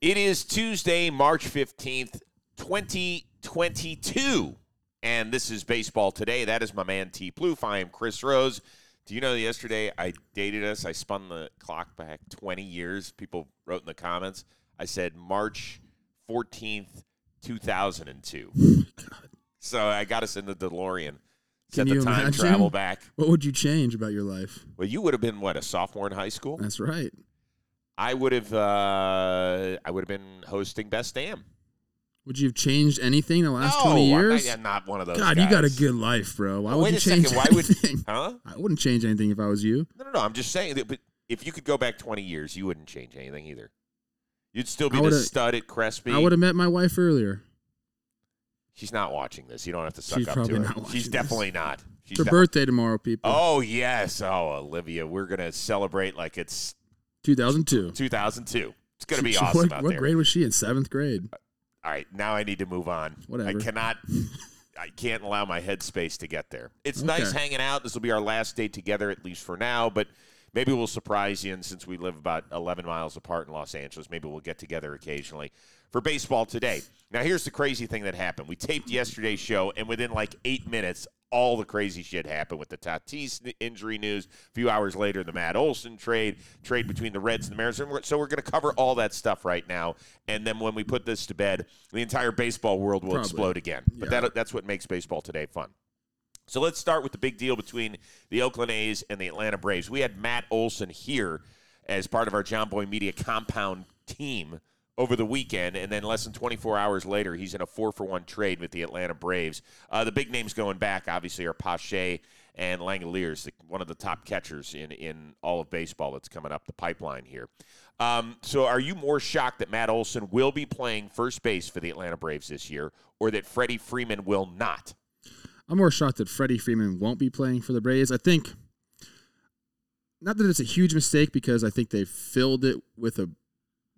It is Tuesday, March 15th, 2022. And this is Baseball Today. That is my man T. Plouffe. I am Chris Rose. Do you know yesterday I dated us? I spun the clock back 20 years. People wrote in the comments. I said March 14th, 2002. So I got us in the DeLorean. Set Can the you time imagine? travel back. What would you change about your life? Well, you would have been what a sophomore in high school. That's right. I would have. Uh, I would have been hosting Best Damn. Would you have changed anything in the last no, 20 I'm years? not, I'm not one of those. God, you got a good life, bro. Why Well, would you change second. Why would- anything? Huh? I wouldn't change anything if I was you. No, no, no. I'm just saying that. But if you could go back 20 years, you wouldn't change anything either. You'd still be the stud at Crespi. I would have met my wife earlier. She's not watching this. You don't have to suck She's up to her. She's this. definitely not. She's Her de- birthday tomorrow, people. Oh yes. Oh, Olivia, we're gonna celebrate like it's 2002. 2002. It's gonna be She- awesome what, out what there. grade was she in? Seventh grade. All right, now I need to move on. Whatever. I cannot. I can't allow my headspace to get there. It's Okay. nice hanging out. This will be our last day together, at least for now. But maybe we'll surprise you. And since we live about 11 miles apart in Los Angeles, maybe we'll get together occasionally for baseball today. Now, here's the crazy thing that happened. We taped yesterday's show, and within like eight minutes, all the crazy shit happened with the Tatis injury news. A few hours later, the Matt Olson trade, trade between the Reds and the Mariners. So we're going to cover all that stuff right now. And then when we put this to bed, the entire baseball world will Probably. explode again. But Yeah. that, that's what makes baseball today fun. So let's start with the big deal between the Oakland A's and the Atlanta Braves. We had Matt Olson here as part of our John Boy Media compound team over the weekend, and then less than 24 hours later, he's in a four for one trade with the Atlanta Braves. Uh, the big names going back, obviously, are Pache and Langeliers, one of the top catchers in, in all of baseball that's coming up the pipeline here. Um, so, are you more shocked that Matt Olson will be playing first base for the Atlanta Braves this year, or that Freddie Freeman will not? I'm more shocked that Freddie Freeman won't be playing for the Braves. I think, not that it's a huge mistake because I think they filled it with a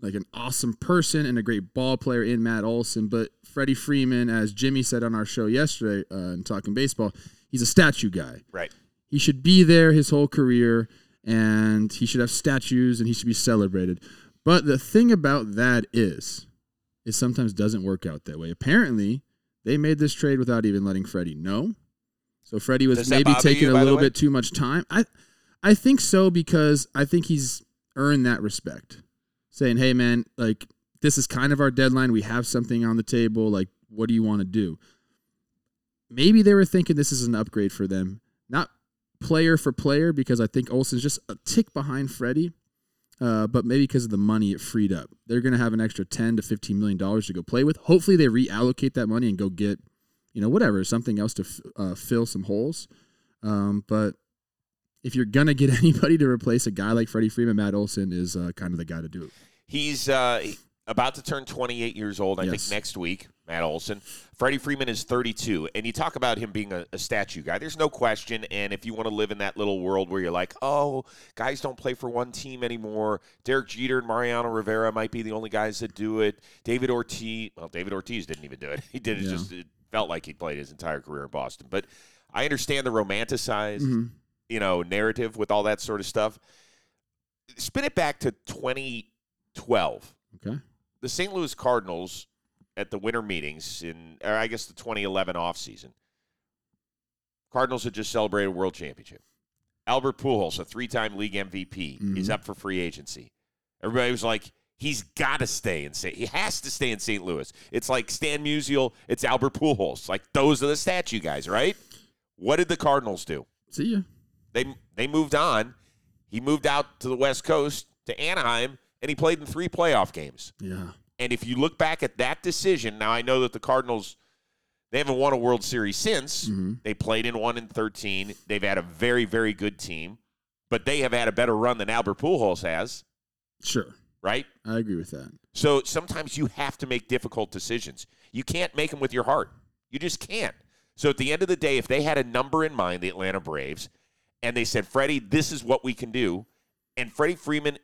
like an awesome person and a great ball player in Matt Olson. But Freddie Freeman, as Jimmy said on our show yesterday uh, in Talking Baseball, he's a statue guy. Right. He should be there his whole career and he should have statues and he should be celebrated. But the thing about that is, it sometimes doesn't work out that way. Apparently, they made this trade without even letting Freddie know. So Freddie was maybe taking you, a little bit too much time. I I think so because I think he's earned that respect. Saying, "Hey man, like this is kind of our deadline. We have something on the table. Like what do you want to do?" Maybe they were thinking this is an upgrade for them. Not player for player because I think Olson's just a tick behind Freddie. Uh, but maybe because of the money it freed up, they're going to have an extra ten to fifteen million dollars to go play with. Hopefully, they reallocate that money and go get, you know, whatever something else to f- uh, fill some holes. Um, but if you're gonna get anybody to replace a guy like Freddie Freeman, Matt Olson is uh, kind of the guy to do it. He's uh, about to turn 28 years old, I Yes. think, next week, Matt Olson. Freddie Freeman is 32. And you talk about him being a, a statue guy. There's no question. And if you want to live in that little world where you're like, oh, guys don't play for one team anymore, Derek Jeter and Mariano Rivera might be the only guys that do it. David Ortiz, well, David Ortiz didn't even do it. He did it Yeah. just, it felt like he played his entire career in Boston. But I understand the romanticized, Mhm. You know, narrative with all that sort of stuff. Spin it back to 2012 Okay. the St. Louis Cardinals at the winter meetings in, or I guess the 2011 offseason, Cardinals had just celebrated a world championship. Albert Pujols, a three-time league MVP, Mhm. is up for free agency. Everybody was like, he's got to stay in St. He has to stay in St. Louis. It's like Stan Musial, it's Albert Pujols. Like those are the statue guys, right? What did the Cardinals do? See ya. They they moved on. He moved out to the West Coast to Anaheim, and he played in three playoff games. Yeah. And if you look back at that decision, now I know that the Cardinals they haven't won a World Series since. Mhm. They played in one in 13. They've had a very very good team, but they have had a better run than Albert Pujols has, Sure. right? I agree with that. So sometimes you have to make difficult decisions. You can't make them with your heart. You just can't. So at the end of the day, if they had a number in mind, the Atlanta Braves, and they said, Freddie, this is what we can do, and Freddie Freeman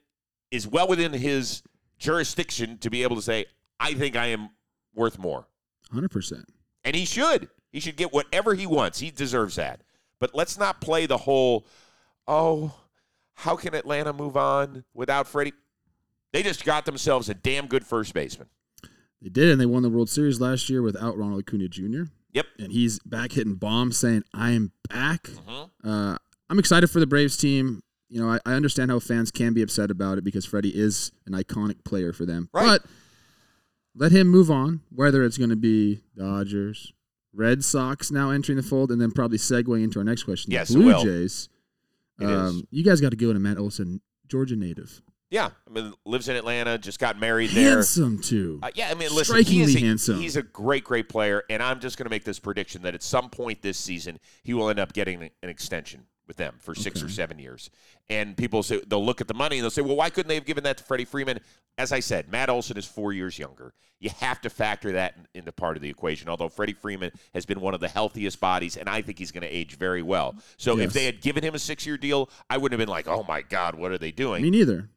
is well within his jurisdiction to be able to say, I think I am worth more. 100%. And he should. He should get whatever he wants. He deserves that. But let's not play the whole, oh, how can Atlanta move on without Freddie? They just got themselves a damn good first baseman. They did, and they won the World Series last year without Ronald Acuna Jr. Yep. And he's back hitting bombs, saying, "I am back." Mhm. Uh, I'm excited for the Braves team. You know, I, I understand how fans can be upset about it because Freddie is an iconic player for them. Right. But let him move on, whether it's going to be Dodgers, Red Sox now entering the fold, and then probably segueing into our next question. Yes, Blue. Jays. Um, you guys got to go to Matt Olson, Georgia native. Yeah, I mean, lives in Atlanta, just got married there. Handsome, too. Uh, yeah, I mean, listen, he Strikingly is a, handsome. he's a great, great player, and I'm just going to make this prediction that at some point this season he will end up getting an extension with them for six or seven years. And people say they'll look at the money and they'll say, "Well, why couldn't they have given that to Freddie Freeman?" As I said, Matt Olson is four years younger. You have to factor that in- into part of the equation. Although Freddie Freeman has been one of the healthiest bodies, and I think he's going to age very well. So if they had given him a six-year deal, I wouldn't have been like, "Oh my God, what are they doing?" Me neither.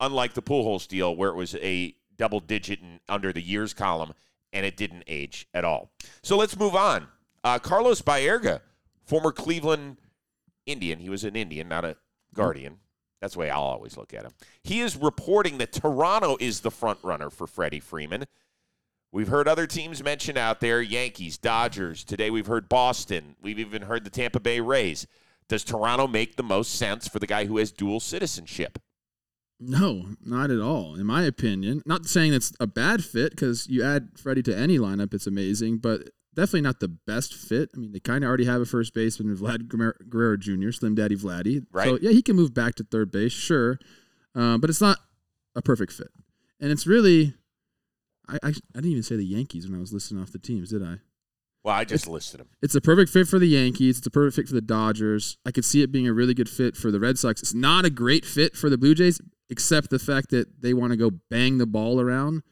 unlike the Pujols deal where it was a double digit and under the years column and it didn't age at all. So let's move on. Uh, Carlos Baerga, former Cleveland Indian. He was an Indian, not a mm-hmm. Guardian. That's the way I'll always look at him. He is reporting that Toronto is the front runner for Freddie Freeman. We've heard other teams mentioned out there Yankees, Dodgers. Today we've heard Boston. We've even heard the Tampa Bay Rays. Does Toronto make the most sense for the guy who has dual citizenship? No, not at all. In my opinion, not saying it's a bad fit because you add Freddie to any lineup, it's amazing, but definitely not the best fit. I mean, they kind of already have a first baseman, in Vlad Guerrero- Jr., Slim Daddy Vladdy. So yeah, he can move back to third base, sure, uh, but it's not a perfect fit. And it's really, I, I I didn't even say the Yankees when I was listing off the teams, did I? Well, I just listed him. It's a perfect fit for the Yankees. It's a perfect fit for the Dodgers. I could see it being a really good fit for the Red Sox. It's not a great fit for the Blue Jays, except the fact that they want to go bang the ball around.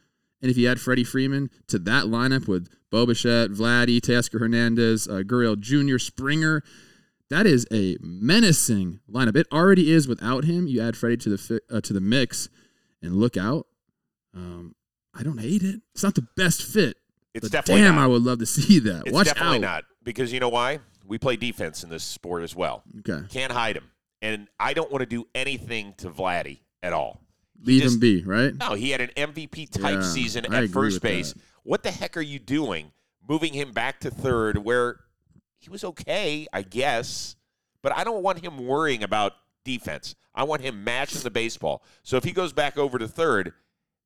And if you add Freddie Freeman to that lineup with Bo Bichette, Vladdy, Teoscar Hernandez, uh, Gurriel Jr., Springer, that is a menacing lineup. It already is without him. You add Freddie to the fi- uh, to the mix, and look out. Um, I don't hate it. It's not the best fit. It's definitely damn, not. I would love to see that. It's Watch definitely out. not because you know why? We play defense in this sport as well. Okay. Can't hide him, and I don't want to do anything to Vladdy at all. Leave just- him be, right? No, he had an MVP type Yeah, season I at first base. that. What the heck are you doing? Moving him back to third, where he was okay, I guess, but I don't want him worrying about defense. I want him matching the baseball. So if he goes back over to third,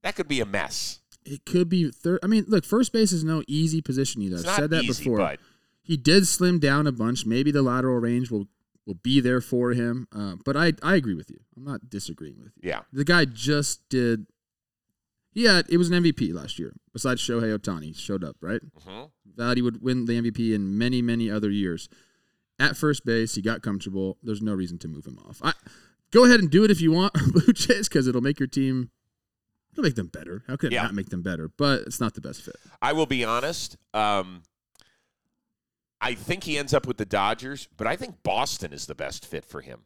that could be a mess. It could be third. I mean, look, first base is no easy position either. I've said that easy, before. but He did slim down a bunch. Maybe the lateral range will will be there for him. Uh, but I I agree with you. I'm not disagreeing with you. yeah, The guy just did. He had it was an MVP last year. Besides Shohei Ohtani showed up right. hmm Vladdy would win the MVP in many many other years. At first base, he got comfortable. There's no reason to move him off. I go ahead and do it if you want, Blue Jays, because it'll make your team. It'll make them better. How could it Yeah. not make them better? But it's not the best fit. I will be honest. Um, I think he ends up with the Dodgers, but I think Boston is the best fit for him.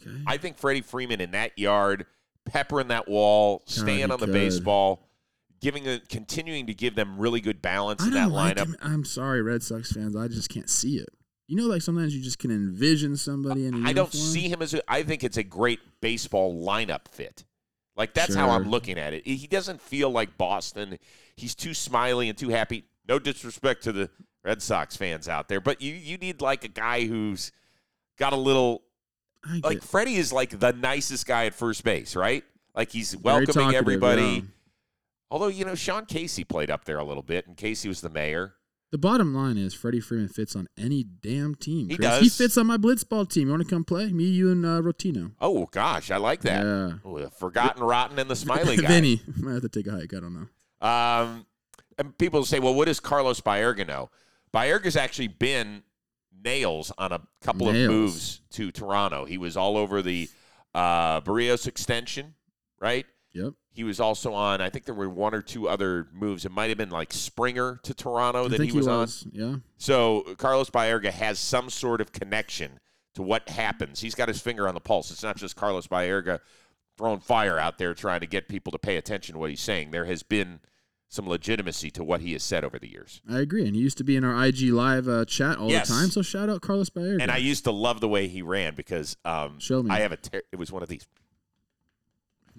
Okay. I think Freddie Freeman in that yard, peppering that wall, staying on the could. baseball, giving a, continuing to give them really good balance I in that like lineup. him. I'm sorry, Red Sox fans. I just can't see it. You know, like sometimes you just can envision somebody in I don't see him as a. I think it's a great baseball lineup fit. Like that's how I'm looking at it. He doesn't feel like Boston. He's too smiley and too happy. No disrespect to the Red Sox fans out there, but you you need like a guy who's got a little like Freddie is like the nicest guy at first base, right? Like he's welcoming everybody. yeah. Although you know Sean Casey played up there a little bit, and Casey was the mayor. The bottom line is Freddie Freeman fits on any damn team. He Chris. He does. fits on my blitzball team. You want to come play? Me, you, and uh, Rottino. Oh gosh, I like that. Yeah. Oh, the forgotten rotten and the smiling guy. Vinny. Might have to take a hike. I don't know. Um, and people say, well, what does Carlos Baerga know? Baerga's actually been nails on a couple Nails. of moves to Toronto. He was all over the uh, Berrios extension, right? Yep. He was also on. I think there were one or two other moves. It might have been like Springer to Toronto I that think he was, on. Yeah. So Carlos Baerga has some sort of connection to what happens. He's got his finger on the pulse. It's not just Carlos Baerga throwing fire out there trying to get people to pay attention to what he's saying. There has been some legitimacy to what he has said over the years. I agree. And he used to be in our IG live uh, chat all Yes. the time. So shout out Carlos Baerga. And I used to love the way he ran because um, Show me. I have a ter- it was one of these.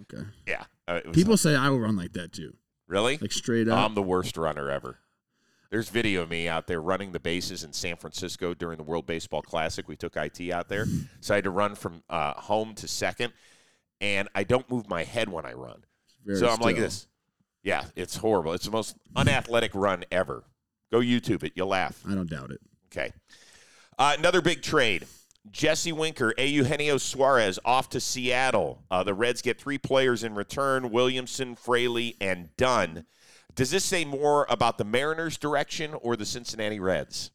Okay. Yeah. Uh, People say I will run like that too, really? like straight up. I'm the worst runner ever. There's video of me out there running the bases in San Francisco during the World Baseball Classic. We took IT out there, so I had to run from uh, home to second, and I don't move my head when I run. Very so I'm like this. Yeah, it's horrible. It's the most unathletic run ever. Go YouTube it. You'll laugh. I don't doubt it. Okay. Uh, another big trade. Jesse Winker, A. Eugenio Suarez off to Seattle. Uh, the Reds get three players in return Williamson, Fraley, and Dunn. Does this say more about the Mariners' direction or the Cincinnati Reds?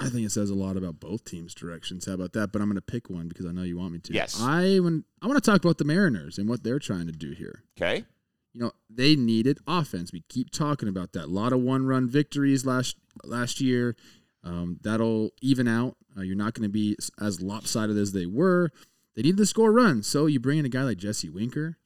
I think it says a lot about both teams' directions. How about that? But I'm going to pick one because I know you want me to. Yes. I when I want to talk about the Mariners and what they're trying to do here. Okay. You know, they needed offense. We keep talking about that. A lot of one-run victories last last year. Um, that'll even out. Uh, you're not going to be as lopsided as they were. They need to score runs, so you bring in a guy like Jesse Winker,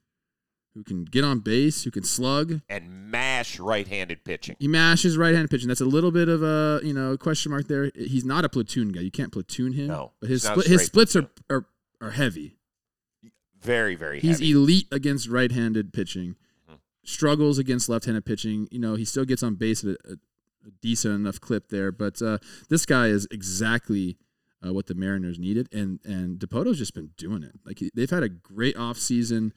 who can get on base, who can slug. And mash right handed pitching. He mashes right-handed pitching. That's a little bit of a you know question mark there. He's not a platoon guy. You can't platoon him. No, but his he's not a split, his splits are, are are heavy. Very, very He's heavy. elite against right-handed pitching. Struggles against left-handed pitching. You know, he still gets on base at a, a decent enough clip there. But uh, this guy is exactly uh, what the Mariners needed, and and Dipoto's just been doing it. Like they've had a great offseason.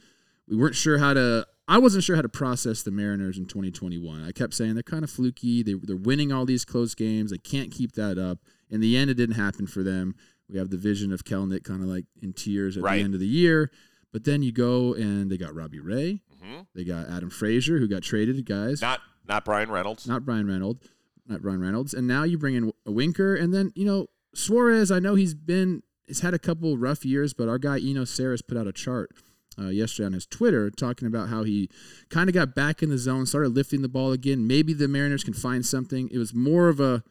We weren't sure how to. I wasn't sure how to process the Mariners in 2021. I kept saying they're kind of fluky. They, they're winning all these close games. They can't keep that up. In the end, it didn't happen for them. We have the vision of Kelenic kind of like in tears at Right. the end of the year. But then you go and they got Robbie Ray. Hmm They got Adam Frazier, who got traded, guys. Not, not Bryan Reynolds. Not Bryan Reynolds. Not Bryan Reynolds. And now you bring in a Winker. And then, you know, Suarez, I know he's been, he's had a couple rough years, but our guy Eno Sarris put out a chart uh, yesterday on his Twitter talking about how he kind of got back in the zone, started lifting the ball again. Maybe the Mariners can find something. It was more of a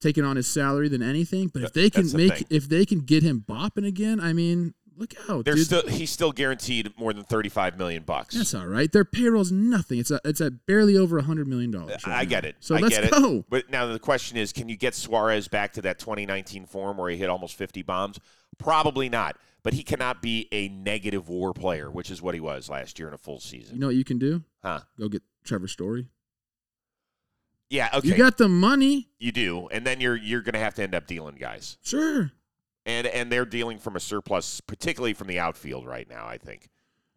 taking on his salary than anything. But if they can the make, thing. if they can get him bopping again, I mean, look out, They're dude. still, he's still guaranteed more than 35 million bucks. That's all right. Their payroll's nothing. It's a, it's at barely over a hundred million dollars. I get it. So I let's get go. It. But now the question is, can you get Suarez back to that 2019 form where he hit almost 50 bombs? Probably not. But he cannot be a negative WAR player, which is what he was last year in a full season. You know what you can do? Huh? Go get Trevor Story. Yeah. Okay. You got the money, You do, and then you're you're going to have to end up dealing guys, sure. And and they're dealing from a surplus, particularly from the outfield right now. I think.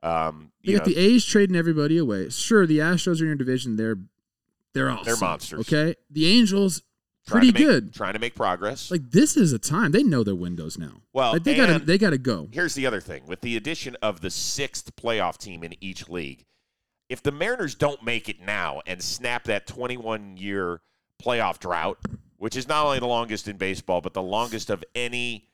Um, You you got know, the A's trading everybody away. Sure, the Astros are in your division. They're they're awesome. They're monsters. Okay, the Angels pretty to make- good. Trying to make progress. Like this is a time they know their windows now. well, Like they gotta they gotta go. Here's the other thing with the addition of the sixth playoff team in each league, if the Mariners don't make it now and snap that 21 year playoff drought, which is not only the longest in baseball, but the longest of any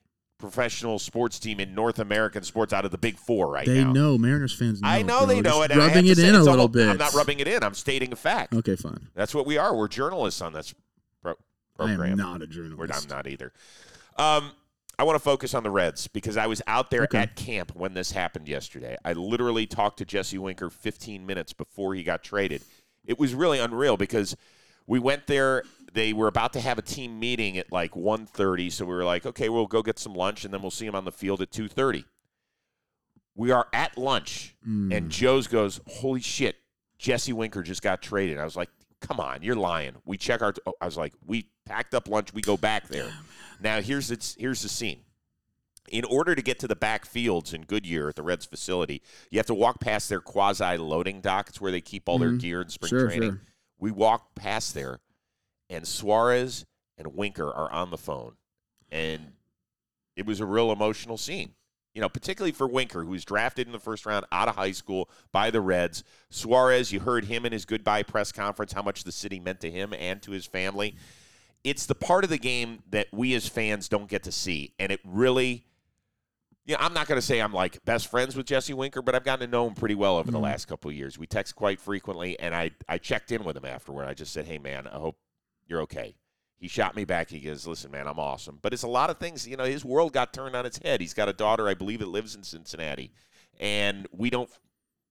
professional sports team in North American sports out of the big four right They now. know Mariners fans. Know, I know bro. they know Just it. and I have Rubbing it in a little all- bit. I'm not rubbing it in. I'm stating a fact. Okay, fine. That's what we are. We're journalists on this pro- I am program. not a We're, journalist. I'm not either. Um, I want to focus on the Reds because I was out there Okay. at camp when this happened yesterday. I literally talked to Jesse Winker 15 minutes before he got traded. It was really unreal because we went there. They were about to have a team meeting at like 1.30, so we were like, okay, we'll go get some lunch and then we'll see him on the field at 2.30. We are at lunch, Mm. and Joe's goes, holy shit, Jesse Winker just got traded. I was like, come on, you're lying. We check our. oh, I was like, we packed up lunch. We go back there. Now here's its here's the scene. In order to get to the back fields in Goodyear at the Reds facility, you have to walk past their quasi loading dock. It's where they keep all their Mhm. gear in spring Sure, training. sure. We walk past there, and Suarez and Winker are on the phone, and it was a real emotional scene. You know, particularly for Winker, who was drafted in the first round out of high school by the Reds. Suarez, you heard him in his goodbye press conference how much the city meant to him and to his family. It's the part of the game that we as fans don't get to see, and it really. Yeah, I'm not going to say I'm like best friends with Jesse Winker, but I've gotten to know him pretty well over the Mhm. last couple of years. We text quite frequently, and I I checked in with him afterward. I just said, "Hey, man, I hope you're okay." He shot me back. He goes, "Listen, man, I'm awesome." But it's a lot of things. You know, his world got turned on its head. He's got a daughter, I believe, that lives in Cincinnati, and we don't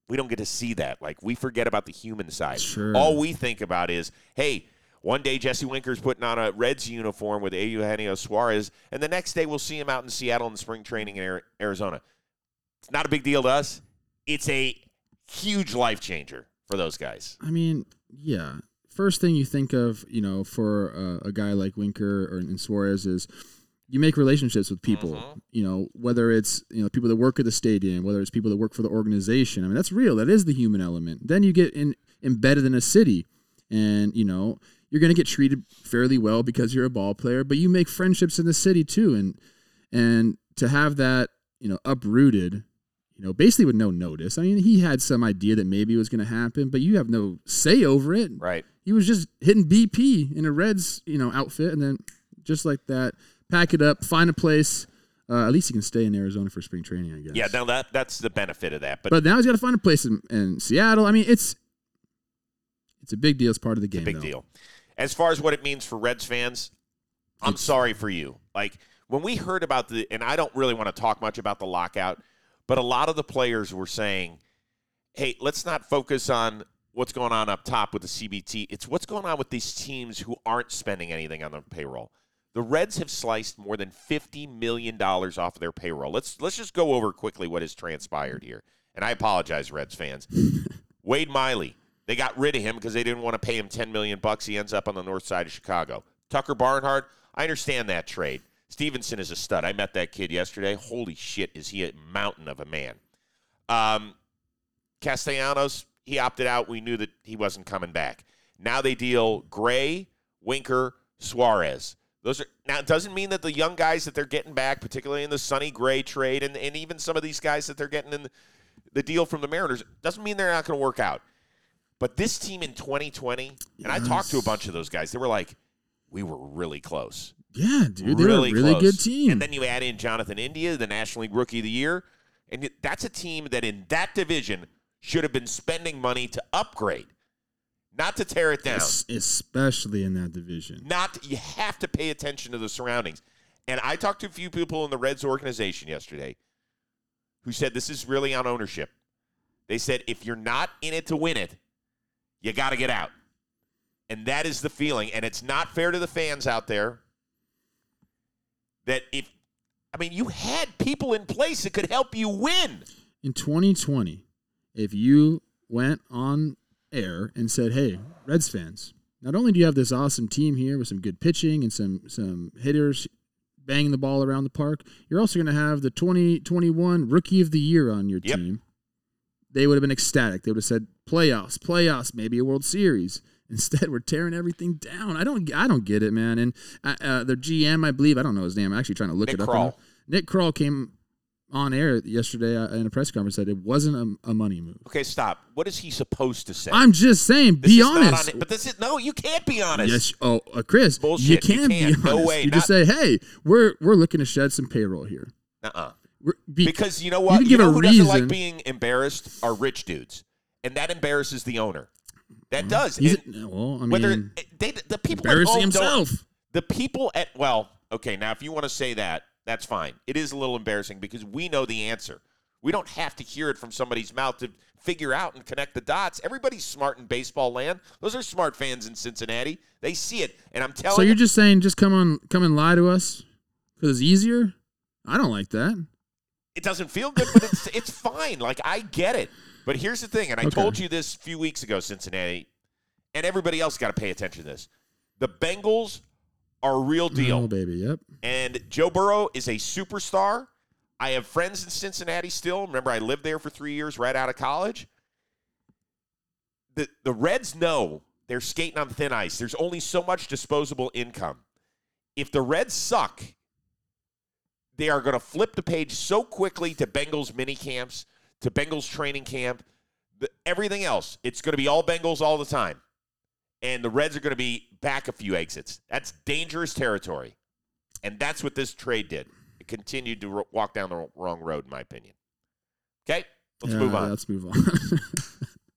we don't get to see that. Like we forget about the human side. Sure. All we think about is, hey. One day Jesse Winker's putting on a Reds uniform with Eugenio Suarez, and the next day we'll see him out in Seattle in spring training in Arizona. It's not a big deal to us. it's a huge life changer for those guys. I mean, yeah. First thing you think of, you know, for uh, a guy like Winker or and Suarez is you make relationships with people. Mhm. You know, whether it's you know people that work at the stadium, whether it's people that work for the organization. I mean, that's real. That is the human element. Then you get in, embedded in a city, and you know you're going to get treated fairly well because you're a ball player. But you make friendships in the city too, and and to have that you know uprooted you know, basically with no notice. I mean, he had some idea that maybe it was going to happen, but you have no say over it. Right. He was just hitting BP in a Reds, you know, outfit, and then just like that, pack it up, find a place. Uh, at least he can stay in Arizona for spring training, I guess. Yeah, now that that's the benefit of that. But, But now he's got to find a place in, in Seattle. I mean, it's it's a big deal. It's part of the game. big though. deal. As far as what it means for Reds fans, I'm sorry for you. Like when we heard about the, and I don't really want to talk much about the lockout, but a lot of the players were saying, "Hey, let's not focus on what's going on up top with the CBT. It's what's going on with these teams who aren't spending anything on their payroll." The Reds have sliced more than fifty million dollars off of their payroll. Let's let's just go over quickly what has transpired here. And I apologize, Reds fans. Wade Miley, they got rid of him because they didn't want to pay him ten million bucks. He ends up on the north side of Chicago. Tucker Barnhart, I understand that trade. Stephenson is a stud. I met that kid yesterday. Holy shit, is he a mountain of a man? Um, Castellanos, he opted out. We knew that he wasn't coming back. Now they deal Gray, Winker, Suarez. Those are now it doesn't mean that the young guys that they're getting back, particularly in the Sonny Gray trade, and, and even some of these guys that they're getting in the, the deal from the Mariners, doesn't mean they're not going to work out. But this team in 2020, and I talked to a bunch of those guys, they were like, we were really close. Yeah, dude, they're really a really close. good team. And then you add in Jonathan India, the National League Rookie of the Year, and that's a team that in that division should have been spending money to upgrade, not to tear it down. Es- especially in that division. Not you have to pay attention to the surroundings. And I talked to a few people in the Reds organization yesterday who said this is really on ownership. They said if you're not in it to win it, you got to get out. And that is the feeling. And it's not fair to the fans out there that if, I mean, you had people in place that could help you win. in 2020, if you went on air and said, "Hey, Reds fans, not only do you have this awesome team here with some good pitching and some some hitters banging the ball around the park, you're also going to have the 2021 Rookie of the Year on your Yep. team." They would have been ecstatic. They would have said, "Playoffs, playoffs, maybe a World Series." Instead, we're tearing everything down. I don't, I don't get it, man. And uh, uh, the GM, I believe, I don't know his name. I'm actually trying to look Nick it up. Krall. Nick Krall came on air yesterday uh, in a press conference said it wasn't a, a money move. Okay, stop. What is he supposed to say? I'm just saying, This be not honest. on but this is no. You can't be honest. yes, oh, uh, Chris, Bullshit. you You can be honest. No way. You just say, hey, we're we're looking to shed some payroll here. Uh-uh. Be, Because you know what? can You, give know a who doesn't like reason. being embarrassed are rich dudes, and that embarrasses the owner. That does. he's, well, I whether mean, they, the people at home don't- himself. the people at well, okay. Now, if you want to say that, that's fine. It is a little embarrassing because we know the answer. We don't have to hear it from somebody's mouth to figure out and connect the dots. Everybody's smart in baseball land. Those are smart fans in Cincinnati. They see it, and I'm telling So you, you're just saying, just come on, come and lie to us because it's easier. I don't like that. it doesn't feel good, but it's it's fine. Like I get it. But here's the thing, and I Okay. told you this a few weeks ago, Cincinnati, and everybody else got to pay attention to this. The Bengals are real oh, deal, Oh, baby, yep. and Joe Burrow is a superstar. I have friends in Cincinnati still. Remember, I lived there for three years right out of college. The the Reds know they're skating on thin ice. There's only so much disposable income. If the Reds suck, they are going to flip the page so quickly to Bengals mini camps, to Bengals training camp, the, everything else. It's going to be all Bengals all the time. And the Reds are going to be back a few exits. That's dangerous territory. And that's what this trade did. It continued to ro- walk down the wrong road, in my opinion. Okay, let's Yeah, move on. Let's move on.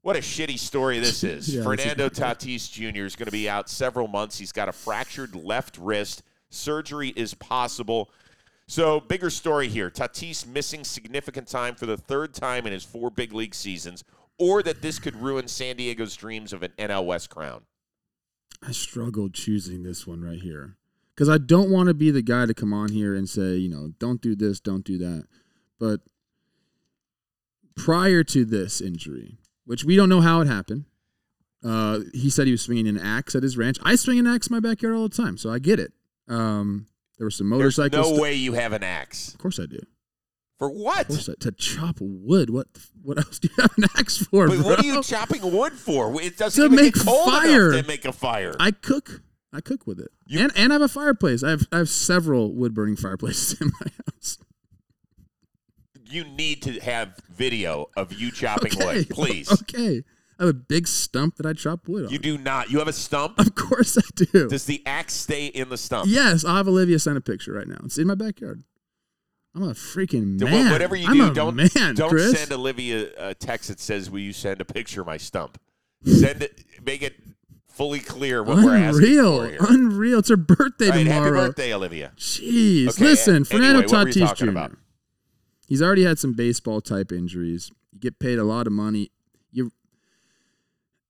What a shitty story this is. Yeah, Fernando Tatis Jr. is going to be out several months. He's got a fractured left wrist. Surgery is possible. So, bigger story here Tatis missing significant time for the third time in his four big league seasons, or that this could ruin San Diego's dreams of an NL West crown. I struggled choosing this one right here because I don't want to be the guy to come on here and say, you know, don't do this, don't do that. But prior to this injury, which we don't know how it happened. Uh, he said he was swinging an axe at his ranch. I swing an axe in my backyard all the time, so I get it. Um, there were some There's motorcycles. no way you have an axe. Of course I do. For what? Of course I, to chop wood. What what else do you have an axe for, But bro? what are you chopping wood for? It doesn't To make fire. to make a fire. I cook. I cook with it, You- and and I have a fireplace. I have I have several wood burning fireplaces in my house. you need to have video of you chopping Okay, wood, please. Okay, I have a big stump that I chop wood on. You do not. You have a stump. Of course I do. Does the axe stay in the stump? Yes, I'll have Olivia send a picture right now. It's in my backyard. I'm a freaking man. wha- Whatever you I'm do, a don't man, don't Chris. send Olivia a text that says, "Will you send a picture of my stump?" Send it. Make it fully clear what we're asking Unreal, for here. unreal. It's her birthday right, tomorrow. happy birthday, Olivia. Jeez, Okay, listen, a- Fernando anyway, what were you Tatis talking Jr. about? He's already had some baseball type injuries. You get paid a lot of money.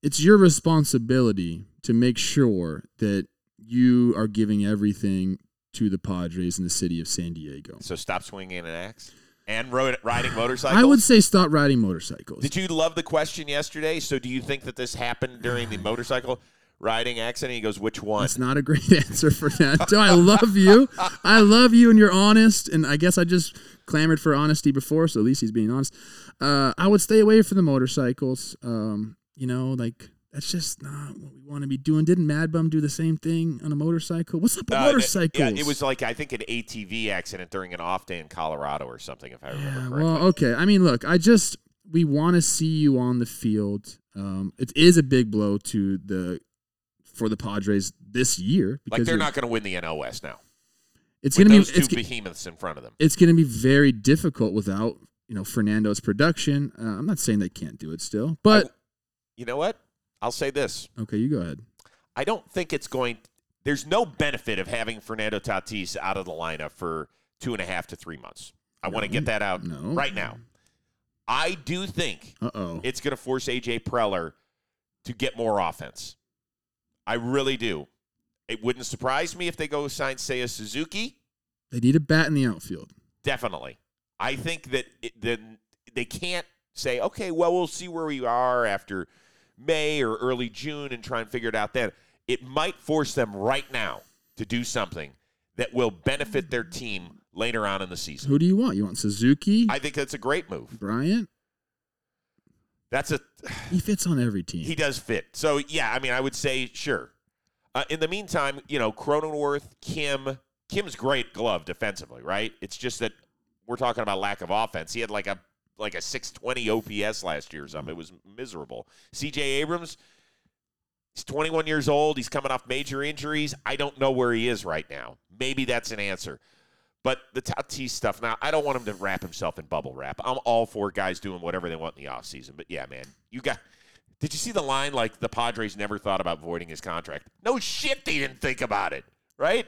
It's your responsibility to make sure that you are giving everything to the Padres in the city of San Diego. So stop swinging an axe and riding motorcycles. I would say stop riding motorcycles. Did you love the question yesterday? So do you think that this happened during the motorcycle riding accident? He goes, "Which one?" That's not a great answer, for that. Fernando. I love you. I love you, and you're honest. And I guess I just clamored for honesty before, so at least he's being honest. Uh, I would stay away from the motorcycles. Um, you know, like that's just not what we want to be doing. Didn't Mad Bum do the same thing on a motorcycle? What's up with Uh, motorcycles? Yeah, it was like I think an ATV accident during an off day in Colorado or something, if I remember Yeah, correctly. well, okay. I mean, look, I just we want to see you on the field. Um, it is a big blow to the for the Padres this year because like they're not going to win the NL West now. It's gonna be those two it's, behemoths in front of them. it's going to be very difficult without you know Fernando's production. Uh, I'm not saying they can't do it still, but You know what? I'll say this. okay, you go ahead. I don't think it's going. There's no benefit of having Fernando Tatis out of the lineup for two and a half to three months. I want to get that out No. right now. I do think Uh oh. it's going to force AJ Preller to get more offense. I really do. It wouldn't surprise me if they go sign Seiya Suzuki. They need a bat in the outfield. Definitely. I think that it, then they can't say, okay, well, we'll see where we are after May or early June and try and figure it out then. It might force them right now to do something that will benefit their team later on in the season. Who do you want? You want Suzuki, I think that's a great move. Bryant? That's a He fits on every team. he does fit. So yeah, I mean, I would say sure. Uh, in the meantime, you know, Cronenworth, Kim, Kim's great glove defensively, right? It's just that we're talking about lack of offense. He had like a like a 620 OPS last year or something. It was miserable. CJ Abrams, he's 21 years old. He's coming off major injuries. I don't know where he is right now. Maybe that's an answer. But the Tatis stuff, now, I don't want him to wrap himself in bubble wrap. I'm all for guys doing whatever they want in the offseason. But yeah, man, you got. Did you see the line like the Padres never thought about voiding his contract? No shit, they didn't think about it, right?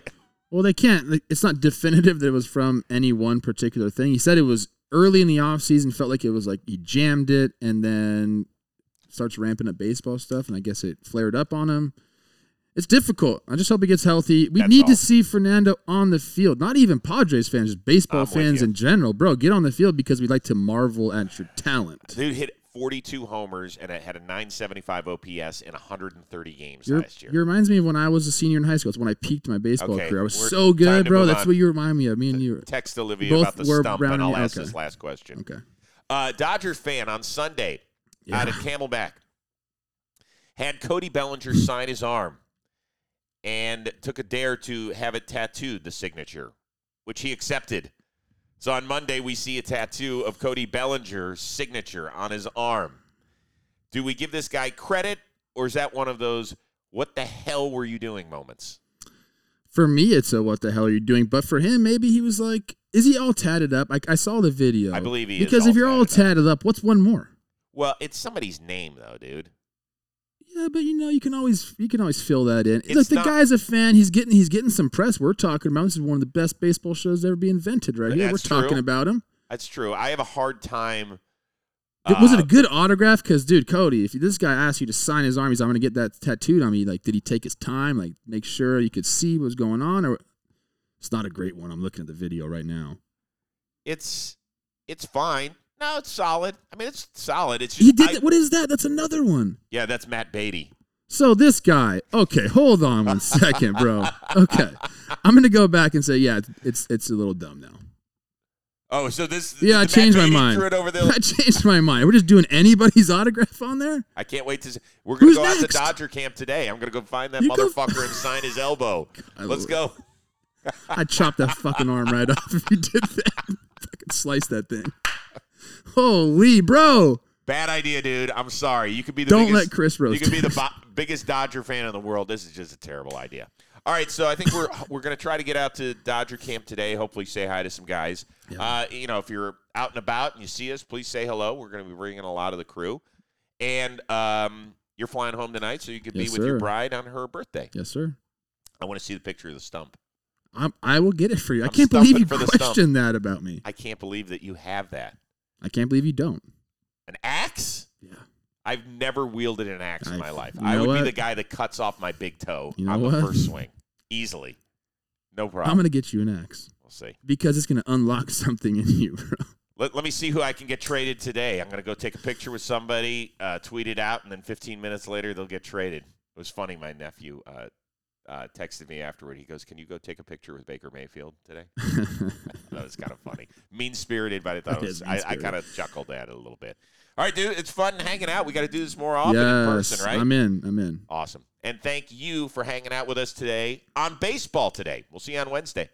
Well, they can't. It's not definitive that it was from any one particular thing. He said it was early in the offseason, felt like it was like he jammed it and then starts ramping up baseball stuff. And I guess it flared up on him. It's difficult. I just hope he gets healthy. We That's need all. to see Fernando on the field. Not even Padres fans, just baseball I'm fans in general. Bro, get on the field because we like to marvel at your talent. Dude hit 42 homers and it had a 975 OPS in 130 games You're, last year. you reminds me of when I was a senior in high school. It's when I peaked my baseball Okay, career. I was so good, bro. That's on. what you remind me of. Me and you. Text Olivia Both about the stump, and and I'll ask Okay. this last question. Okay. Uh, Dodgers fan on Sunday Yeah. out at Camelback had Cody Bellinger sign his arm and took a dare to have it tattooed, the signature, which he accepted. So on Monday, we see a tattoo of Cody Bellinger's signature on his arm. Do we give this guy credit, or is that one of those, what the hell were you doing moments? For me, it's a what the hell are you doing? But for him, maybe he was like, is he all tatted up? I, I saw the video. I believe he is Because if you're all tatted tatted up, what's one more? Well, it's somebody's name, though, dude. Yeah, but you know, you can always you can always fill that in. It's Look, the not- guy's a fan. He's getting he's getting some press. We're talking about this is one of the best baseball shows ever be invented right here. We're That's talking true. about him. That's true. I have a hard time. was it uh, a good autograph? Because, dude, Cody, if this guy asked you to sign his arm, he's I'm going to get that tattooed on me. Like, did he take his time? Like, make sure you could see what was going on? Or it's not a great one. I'm looking at the video right now. it's it's fine. No, it's solid. I mean, it's solid. It's just, He did. I- that- what is that? That's another one. yeah, that's Matt Beaty. So this guy. Okay, hold on one second, bro. Okay, I'm gonna go back and say, yeah, it's it's a little dumb now. Oh, so this Yeah, I Matt changed my mind. Threw it over the, I changed my mind. We're just doing anybody's autograph on there. I can't wait to. See. We're gonna Who's go out next? to Dodger camp today. I'm gonna go find that You go- motherfucker and sign his elbow. Let's go. I chopped that fucking arm right off if you did that. fucking slice that thing. Holy bro! Bad idea, dude. I'm sorry. You could be the Don't biggest, let Chris You could be the bo- biggest Dodger fan in the world. This is just a terrible idea. All right, so I think we're we're gonna try to get out to Dodger camp today. Hopefully, say hi to some guys. Uh, you know, if you're out and about and you see us, please say hello. We're gonna be bringing a lot of the crew, and um, you're flying home tonight, so you could Yes, be with your bride on her birthday. yes, sir. I want to see the picture of the stump. I'm, I will get it for you. I I'm can't believe you questioned that about me. I can't believe that you have that. I can't believe you don't. An axe? Yeah. I've never wielded an axe in my life. you I know would be the guy that cuts off my big toe You know on the first swing. Easily. No problem. I'm gonna get you an axe we'll see. because it's gonna unlock something in you, bro. Let, let me see who I can get traded today. I'm going to go take a picture with somebody, uh, tweet it out, and then 15 minutes later, they'll get traded. It was funny. My nephew uh, uh, texted me afterward. He goes, Can you go take a picture with Baker Mayfield today? that was kind of funny. Mean spirited, but I thought it was, I, I kind of chuckled at it a little bit. All right, dude. It's fun hanging out. We got to do this more often yes, in person, right? I'm in. I'm in. Awesome. And thank you for hanging out with us today on baseball today. We'll see you on Wednesday.